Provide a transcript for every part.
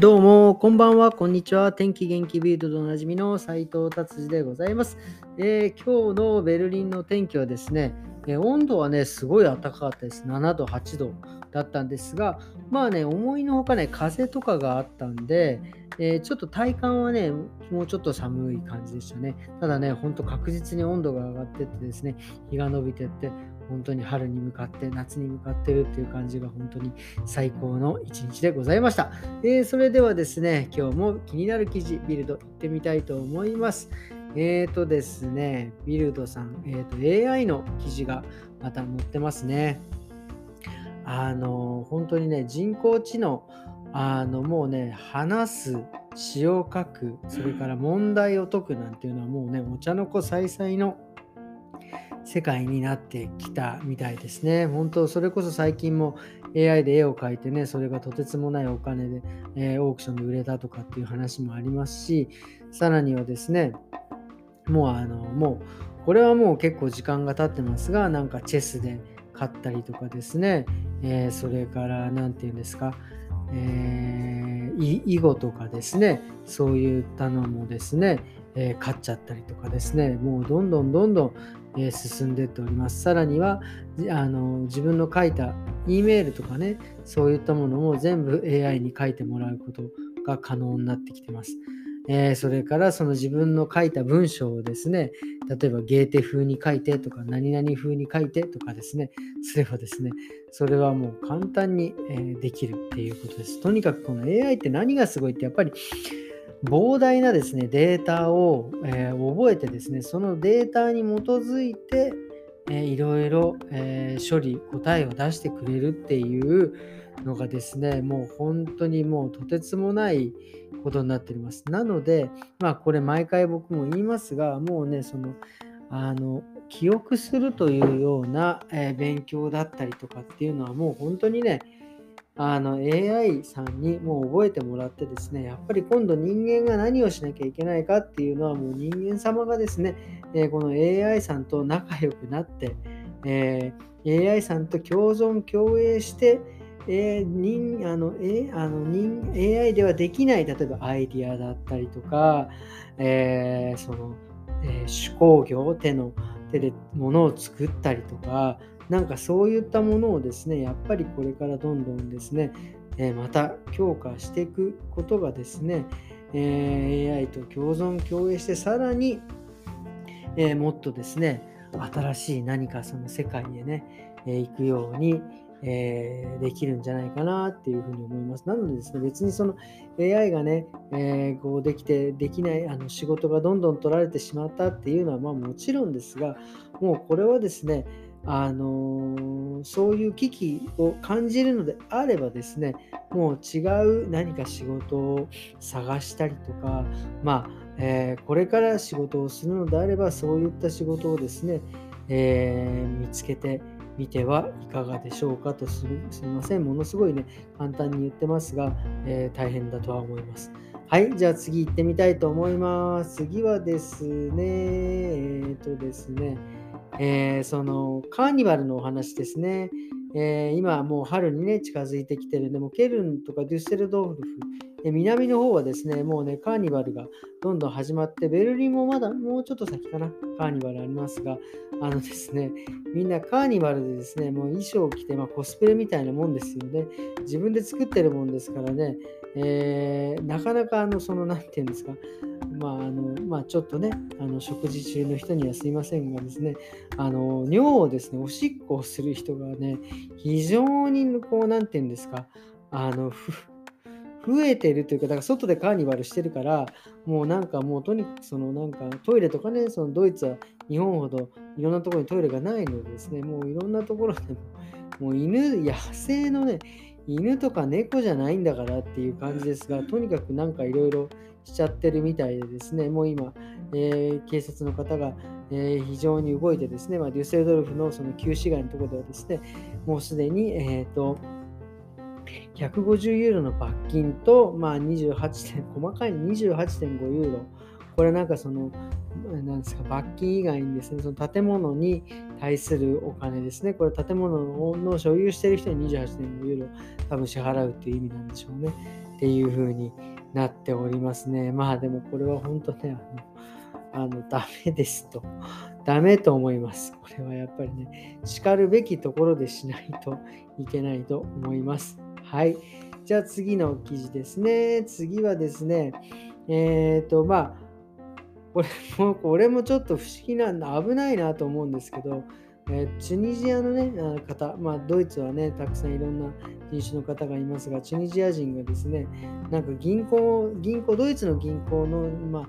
どうも、こんばんは、こんにちは。天気元気ビートでおなじみの斉藤達治でございます、えー、今日のベルリンの天気はですね、えー、温度はね、すごい暖かかったです。7度、8度だったんですが、まあね、思いのほかね、風とかがあったんで、えー、ちょっと体感はね、もうちょっと寒い感じでしたね。ただね、ほんと確実に温度が上がってってですね、日が伸びてって、本当に春に向かって夏に向かってるっていう感じが本当に最高の一日でございました。えー、それではですね、今日も気になる記事、ビルド行ってみたいと思います。えーとですね、ビルドさん、えーと AI の記事がまた載ってますね。あの、本当にね、人工知能、あの、もうね、話す、詩を書く、それから問題を解くなんていうのはもうね、お茶の子さいさいの世界になってきたみたいですね。本当、それこそ最近も AI で絵を描いてね、それがとてつもないお金で、えー、オークションで売れたとかっていう話もありますし、さらにはですね、もうあの、もう、これはもう結構時間が経ってますが、なんかチェスで勝ったりとかですね、えー、それから何て言うんですか、えー、囲碁とかですね、そういったのもですね、えー、勝っちゃったりとかですね、もうどんどんどんどん、え、進んでっております。さらにはあの自分の書いた E メールとかね、そういったものも全部 AI に書いてもらうことが可能になってきてます。えー、それからその自分の書いた文章をですね、例えばゲーテ風に書いてとか、何々風に書いてとかですね、すればですね、それはもう簡単に、え、できるっていうことです。とにかくこの AI って何がすごいってやっぱり膨大なですね、データを、えー、覚えてですね、そのデータに基づいて、えー、いろいろ、えー、処理、答えを出してくれるっていうのがですね、もう本当にもうとてつもないことになっております。なので、まあこれ毎回僕も言いますが、もうね、その、あの、記憶するというような、え、勉強だったりとかっていうのはもう本当にね、あの AI さんにもう覚えてもらってですね、やっぱり今度人間が何をしなきゃいけないかっていうのはもう人間様がですね、えー、この AI さんと仲良くなって、えー、AI さんと共存共栄して、えー、人あのえあの人 AI ではできない例えばアイディアだったりとか、え、その、え、手工業手の手で物を作ったりとかなんかそういったものをですねやっぱりこれからどんどんですね、えまた強化していくことがですね、え AI と共存共栄してさらに、えもっとですね新しい何かその世界へね、え行くように、えー、できるんじゃないかなっていうふうに思います。なのでですね、別にその AI がね、えー、こうできてできないあの仕事がどんどん取られてしまったっていうのはまあもちろんですが、もうこれはですね、あのー、そういう危機を感じるのであればですね、もう違う何か仕事を探したりとか、まあ、えー、これから仕事をするのであれば、そういった仕事をですね、えー、見つけて、みてはいかがでしょうかとすみません。ものすごいね、簡単に言ってますが、えー、大変だとは思います。はい、じゃあ次行ってみたいと思います。次はですね、えっ、ー、とですね、えー、そのカーニバルのお話ですね。えー、今もう春にね、近づいてきてるんで、もケルンとかデュッセルドールフ、え南の方はですね、もうね、カーニバルがどんどん始まって、ベルリンもまだもうちょっと先かな、カーニバルありますが、あのですね、みんなカーニバルでですね、もう衣装を着て、まあ、コスプレみたいなもんですよね。自分で作ってるもんですからね、えー、なかなかあの、その、なんていうんですか、まあ、あの、まあ、ちょっとね、あの、食事中の人にはすいませんがですね、あの、尿をですね、おしっこをする人がね、非常に、こう、なんていうんですか、あの、増えてるというか、だから外でカーニバルしてるから、もうなんかもうとにかくそのなんかトイレとかね、そのドイツは日本ほどいろんなところにトイレがないのでですね、もういろんなところでもう犬、野生のね、犬とか猫じゃないんだからっていう感じですが、とにかくなんかいろいろしちゃってるみたいでですね、もう今、えー、警察の方が、えー、非常に動いてですね、まあ、デュッセルドルフのその旧市街のところではですね、もうすでに、えっ、ー、と、150ユーロの罰金と、まあ、28点、細かい28.5ユーロ、これなんかその、なんですか、罰金以外にですね、その建物に対するお金ですね、これ建物の所有している人に28年の猶予を多分支払うっていう意味なんでしょうね。っていう風になっておりますね。まあでもこれは本当ね、あの、あのダメですと。ダメと思います。これはやっぱりね、叱るべきところでしないといけないと思います。はい。じゃあ次の記事ですね。次はですね、えっ、ー、と、まあ、これも、これもちょっと不思議なんだ、危ないなと思うんですけど、えー、チュニジアの、ね、方、まあ、ドイツはね、たくさんいろんな人種の方がいますが、チュニジア人がですね、なんか銀行、銀行、ドイツの銀行の、まあ、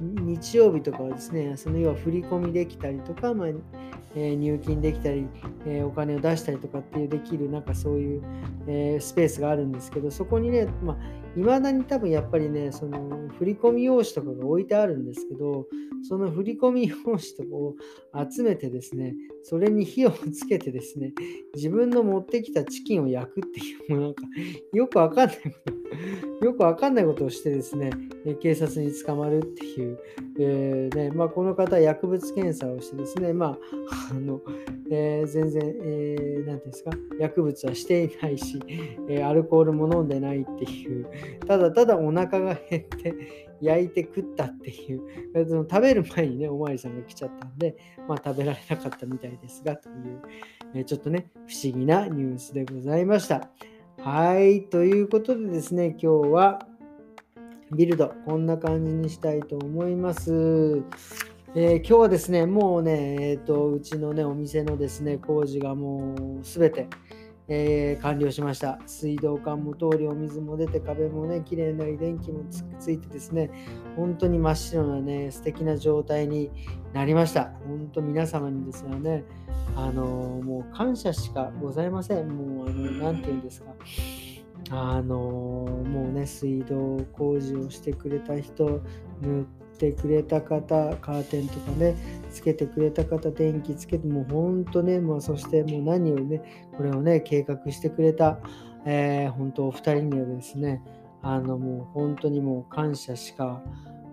日曜日とかはですね、その要は振り込みできたりとか、まあえー、入金できたり、えー、お金を出したりとかっていうできる、なんかそういう、えー、スペースがあるんですけど、そこにね、まあ、未だに多分やっぱりね、その振り込み用紙とかが置いてあるんですけど、その振り込み用紙とかを集めてですね、それに火をつけてですね、自分の持ってきたチキンを焼くっていう、もうなんか、よくわかんないことよくわかんないことをしてですね、警察に捕まるっていう、えーねまあ、この方、薬物検査をしてですね、まああのえー、全然、えー、ていうんですか、薬物はしていないし、え、アルコールも飲んでないっていう、ただただお腹が減って 焼いて食ったっていう、その食べる前にね、おまわりさんが来ちゃったんで、まあ、食べられなかったみたいですが、という、えちょっとね、不思議なニュースでございました。はい、ということでですね、今日はビルド、こんな感じにしたいと思います。えー、今日はですね、もうね、えーと、うちのね、お店のですね、工事がもうすべて、えー、完了しました。水道管も通り、お水も出て、壁もね、綺麗になり、電気もつついてですね、本当に真っ白なね、素敵な状態になりました。本当皆様にですよね、あのもう感謝しかございません。もう、あの、なんて言うんですか。あのもうね、水道工事をしてくれた人、塗ってくれた方、カーテンとかね、つけてくれた方、電気つけて、もう本当ね、もうそしてもう何よりね、これをね、計画してくれた、えー、本当お二人にはですね、あのもう本当にもう感謝しか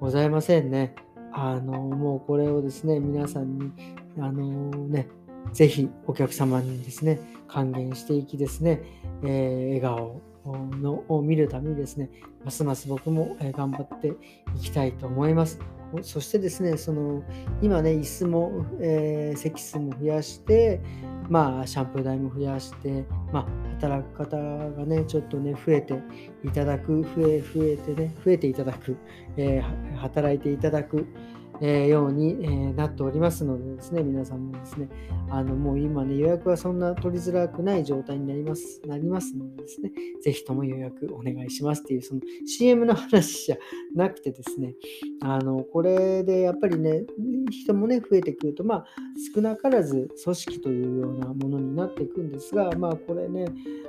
ございませんね。あのもうこれをですね、皆さんに、あのね、ぜひお客様にですね、還元していきですね、えー、笑顔のを見るためにですね、ますます僕も頑張っていきたいと思います。そしてですね、その今ね、椅子も、えー、席数も増やして、まあ、シャンプー代も増やして、まあ、働く方がね、ちょっとね、増えていただく、増え、増えてね、増えていただく、えー、働いていただく、えー、ように、えー、なっておりますのでですね、皆さんもですね、あのもう今ね、予約はそんな取りづらくない状態になりますなりますのでですね、ぜひとも予約お願いしますっていう、その CM の話じゃなくてですね、あのこれでやっぱりね、人もね、増えてくると、まあ、少なからず組織というようなものになっていくんですが、まあ、これね、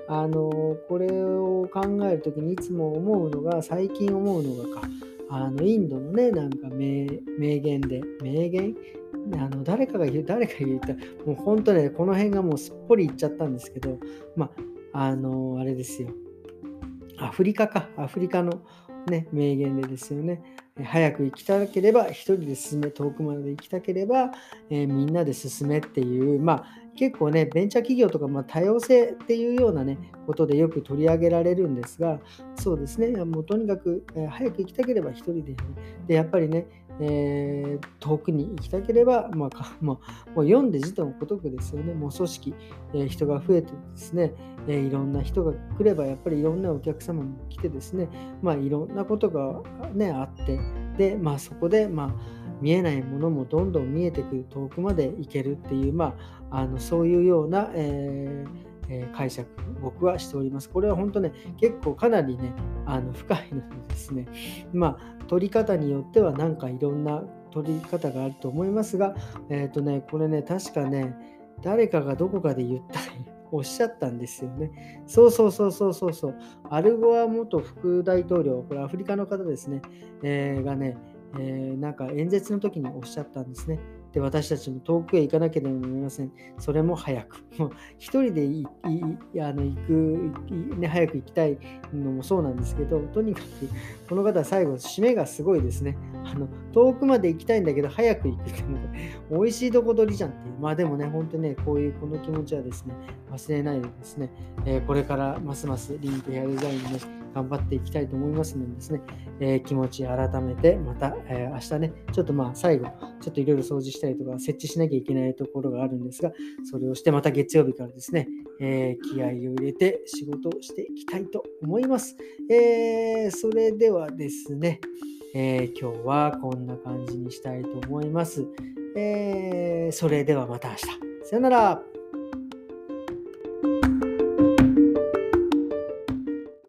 あのこれを考えるときにいつも思うのが、最近思うのがか、あのインドのね、なんか名言で、名言？あの誰かが言う、誰かが言った、もう本当ね、この辺がもうすっぽりいっちゃったんですけど、まあ、あの、あれですよ。アフリカか、アフリカのね、名言でですよね。早く行きたければ一人で進め、遠くまで行きたければ、えー、みんなで進めっていう、まあ結構ね、ベンチャー企業とか、まあ、多様性っていうようなね、ことでよく取り上げられるんですが、そうですね、もうとにかく、え、早く行きたければ一人で、ね、で、やっぱりね、えー、遠くに行きたければ、まあまあ、もう読んで字とのごとくですよね、もう組織、えー、人が増えてですね、えー、いろんな人が来れば、やっぱりいろんなお客様も来てですね、まあ、いろんなことが、ね、あって、で、まあ、そこで、まあ、見えないものもどんどん見えてくる遠くまで行けるっていう、まあ、あのそういうような、えー解釈僕はしております。これは本当ね結構かなりねあの深いのでですねまあ取り方によってはなんかいろんな取り方があると思いますがえっ、ー、とねこれね確かね誰かがどこかで言ったりおっしゃったんですよね。そうそうそうそうそうそう。アルゴア元副大統領、これアフリカの方ですね、えー、がね、えー、なんか演説の時におっしゃったんですね。で、私たちも遠くへ行かなければなりません。それも早く。もう一人でいいあの行く、ね、早く行きたいのもそうなんですけど、とにかくこの方は最後、締めがすごいですね。あの遠くまで行きたいんだけど、早く行くっていうの、美味しいとこ取りじゃんっていう。まあでもね、本当ね、こういうこの気持ちはですね、忘れないでですね、えー、これからますますリンクヘアデザインね、頑張っていきたいと思いますのでですね、えー、気持ち改めて、また、えー、明日ね、ちょっとまあ最後、ちょっといろいろ掃除したりとか、設置しなきゃいけないところがあるんですが、それをして、また月曜日からですね、えー、気合を入れて仕事をしていきたいと思います。え、それではですね、え、今日はこんな感じにしたいと思います。え、それではまた明日。さよなら。